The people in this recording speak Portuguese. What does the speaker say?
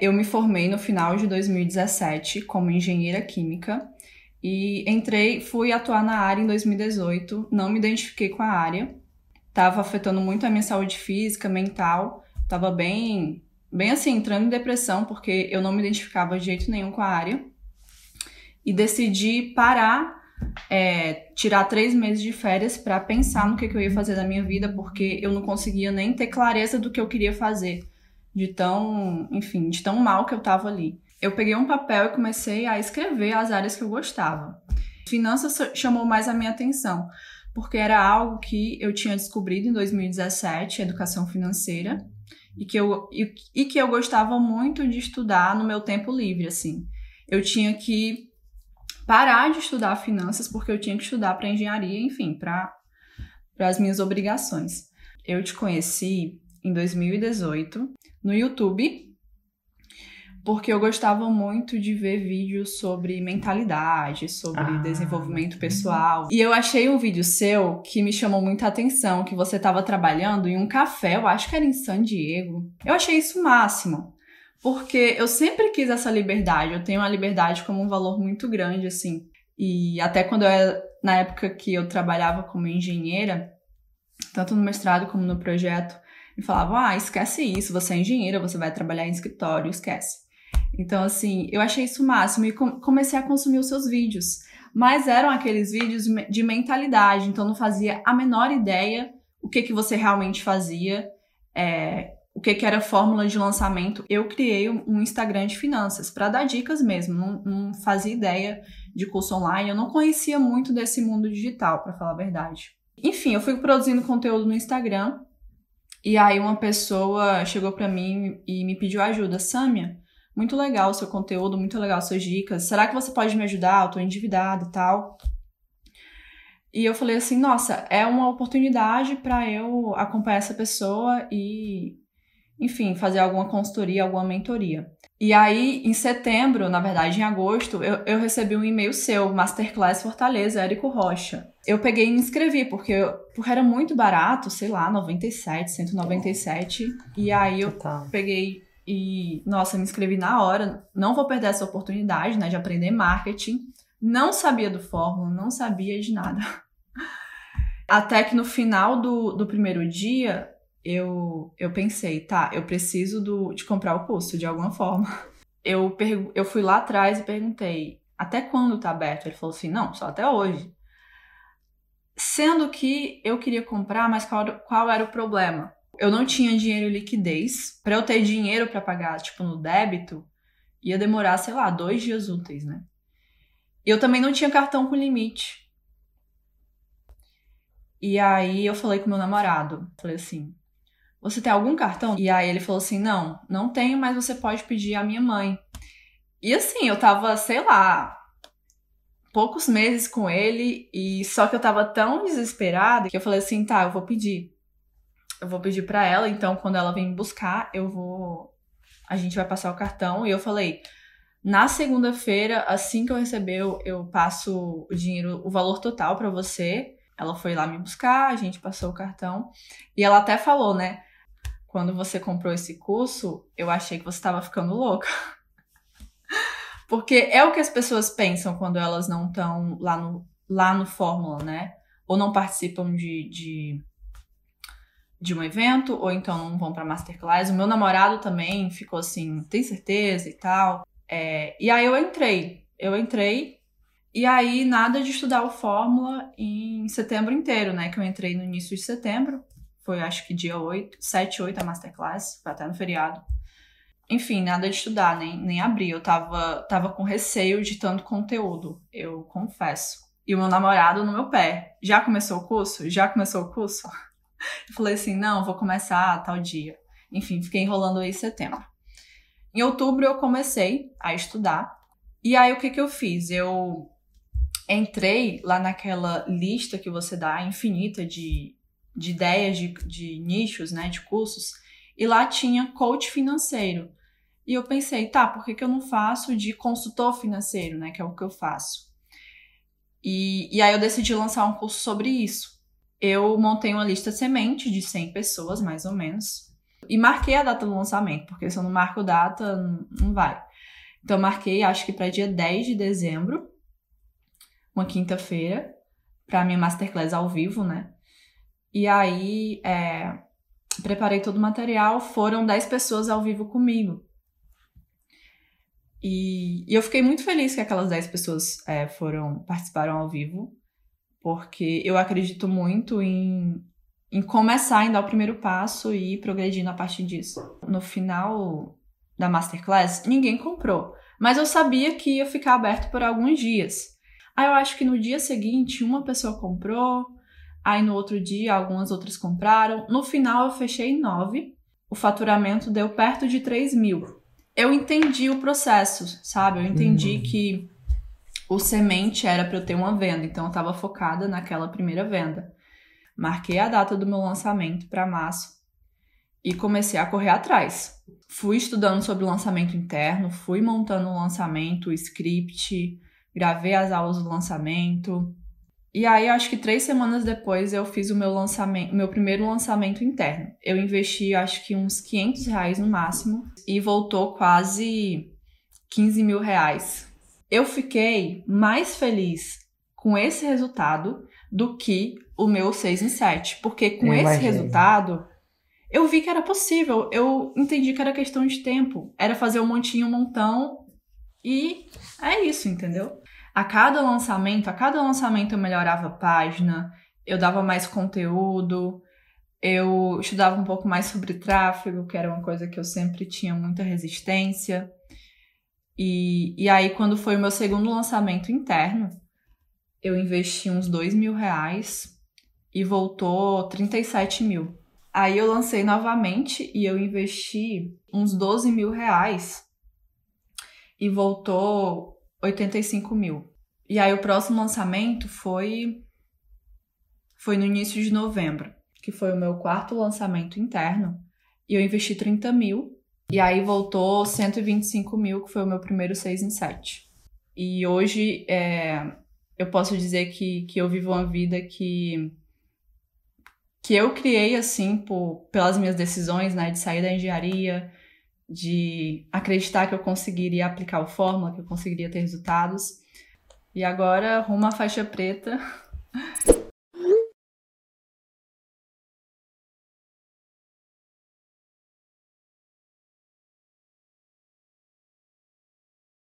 Eu me formei no final de 2017 como engenheira química e entrei, fui atuar na área em 2018, não me identifiquei com a área, estava afetando muito a minha saúde física, mental, estava bem, bem assim, entrando em depressão porque eu não me identificava de jeito nenhum com a área. E decidi parar, é, tirar três meses de férias para pensar no que, que eu ia fazer da minha vida porque eu não conseguia nem ter clareza do que eu queria fazer, de tão, enfim, de tão mal que eu estava ali eu peguei um papel e comecei a escrever as áreas que eu gostava. Finanças chamou mais a minha atenção, porque era algo que eu tinha descobrido em 2017, educação financeira, e que eu, e, e que eu gostava muito de estudar no meu tempo livre, assim. Eu tinha que parar de estudar finanças porque eu tinha que estudar para engenharia, enfim, para as minhas obrigações. Eu te conheci em 2018 no YouTube porque eu gostava muito de ver vídeos sobre mentalidade, sobre ah. desenvolvimento pessoal. E eu achei um vídeo seu que me chamou muita atenção, que você estava trabalhando em um café, eu acho que era em San Diego. Eu achei isso o máximo. Porque eu sempre quis essa liberdade, eu tenho a liberdade como um valor muito grande, assim. E até quando eu era, na época que eu trabalhava como engenheira, tanto no mestrado como no projeto, me falavam: ah, esquece isso, você é engenheira, você vai trabalhar em escritório, esquece. Então, assim, eu achei isso o máximo e comecei a consumir os seus vídeos. Mas eram aqueles vídeos de mentalidade, então não fazia a menor ideia o que, que você realmente fazia, é, o que, que era fórmula de lançamento. Eu criei um Instagram de finanças para dar dicas mesmo, não, não fazia ideia de curso online, eu não conhecia muito desse mundo digital, para falar a verdade. Enfim, eu fui produzindo conteúdo no Instagram e aí uma pessoa chegou para mim e me pediu ajuda, Sâmia muito legal o seu conteúdo, muito legal suas dicas. Será que você pode me ajudar? Eu tô endividada e tal. E eu falei assim, nossa, é uma oportunidade para eu acompanhar essa pessoa e, enfim, fazer alguma consultoria, alguma mentoria. E aí, em setembro, na verdade, em agosto, eu, eu recebi um e-mail seu, Masterclass Fortaleza, Érico Rocha. Eu peguei e me inscrevi, porque, eu, porque era muito barato, sei lá, 97, 197. E aí eu peguei e, nossa, me inscrevi na hora. Não vou perder essa oportunidade, né, de aprender marketing. Não sabia do fórmula, não sabia de nada. Até que no final do, do primeiro dia, eu, eu pensei, tá, eu preciso do, de comprar o curso de alguma forma. Eu, eu fui lá atrás e perguntei, até quando tá aberto? Ele falou assim, não, só até hoje. Sendo que eu queria comprar, mas qual, qual era o problema? eu não tinha dinheiro em liquidez. Para eu ter dinheiro para pagar, tipo, no débito, ia demorar, sei lá, dois dias úteis, né? Eu também não tinha cartão com limite. E aí eu falei com meu namorado, falei assim: "Você tem algum cartão?" E aí ele falou assim: "Não, não tenho, mas você pode pedir à minha mãe." E assim, eu tava, sei lá, poucos meses com ele e só que eu tava tão desesperada que eu falei assim: "Tá, eu vou pedir." eu vou pedir para ela, então quando ela vem buscar, eu vou a gente vai passar o cartão e eu falei, na segunda-feira, assim que eu receber, eu passo o dinheiro, o valor total para você. Ela foi lá me buscar, a gente passou o cartão e ela até falou, né? Quando você comprou esse curso, eu achei que você estava ficando louca. Porque é o que as pessoas pensam quando elas não estão lá no, lá no Fórmula, né? Ou não participam de, de de um evento, ou então não vão pra masterclass. O meu namorado também ficou assim, tem certeza e tal. É, e aí eu entrei. Eu entrei, e aí nada de estudar o Fórmula em setembro inteiro, né? Que eu entrei no início de setembro. Foi acho que dia 8, 7, 8 a masterclass, foi até no feriado. Enfim, nada de estudar, nem, nem abrir. Eu tava, tava com receio de tanto conteúdo, eu confesso. E o meu namorado no meu pé. Já começou o curso? Já começou o curso? Eu falei assim, não, vou começar tal dia. Enfim, fiquei enrolando aí setembro. Em outubro eu comecei a estudar. E aí o que que eu fiz? Eu entrei lá naquela lista que você dá infinita de, de ideias de, de nichos, né, de cursos, e lá tinha coach financeiro. E eu pensei, tá, por que, que eu não faço de consultor financeiro, né, que é o que eu faço? E, e aí eu decidi lançar um curso sobre isso eu montei uma lista semente de 100 pessoas, mais ou menos. E marquei a data do lançamento, porque se eu não marco data, não vai. Então, marquei, acho que para dia 10 de dezembro, uma quinta-feira, para minha masterclass ao vivo, né? E aí, é, preparei todo o material, foram 10 pessoas ao vivo comigo. E, e eu fiquei muito feliz que aquelas 10 pessoas é, foram participaram ao vivo, porque eu acredito muito em, em começar, em dar o primeiro passo e ir progredindo a partir disso. No final da masterclass, ninguém comprou, mas eu sabia que ia ficar aberto por alguns dias. Aí eu acho que no dia seguinte uma pessoa comprou, aí no outro dia algumas outras compraram. No final eu fechei nove, o faturamento deu perto de 3 mil. Eu entendi o processo, sabe? Eu entendi uhum. que o semente era para eu ter uma venda, então eu estava focada naquela primeira venda. Marquei a data do meu lançamento para março e comecei a correr atrás. Fui estudando sobre o lançamento interno, fui montando o lançamento, o script, gravei as aulas do lançamento. E aí, acho que três semanas depois, eu fiz o meu lançamento, meu primeiro lançamento interno. Eu investi, acho que uns 500 reais no máximo e voltou quase 15 mil reais. Eu fiquei mais feliz com esse resultado do que o meu 6 em 7, porque com eu esse imagino. resultado eu vi que era possível, eu entendi que era questão de tempo, era fazer um montinho, um montão e é isso, entendeu? A cada lançamento, a cada lançamento eu melhorava a página, eu dava mais conteúdo, eu estudava um pouco mais sobre tráfego, que era uma coisa que eu sempre tinha muita resistência. E, e aí, quando foi o meu segundo lançamento interno, eu investi uns dois mil reais e voltou 37 mil. Aí eu lancei novamente e eu investi uns 12 mil reais e voltou 85 mil. E aí o próximo lançamento foi foi no início de novembro, que foi o meu quarto lançamento interno. E eu investi 30 mil. E aí voltou 125 mil, que foi o meu primeiro 6 em 7. E hoje é, eu posso dizer que, que eu vivo uma vida que que eu criei assim por, pelas minhas decisões, né, de sair da engenharia, de acreditar que eu conseguiria aplicar o fórmula, que eu conseguiria ter resultados. E agora, rumo à faixa preta,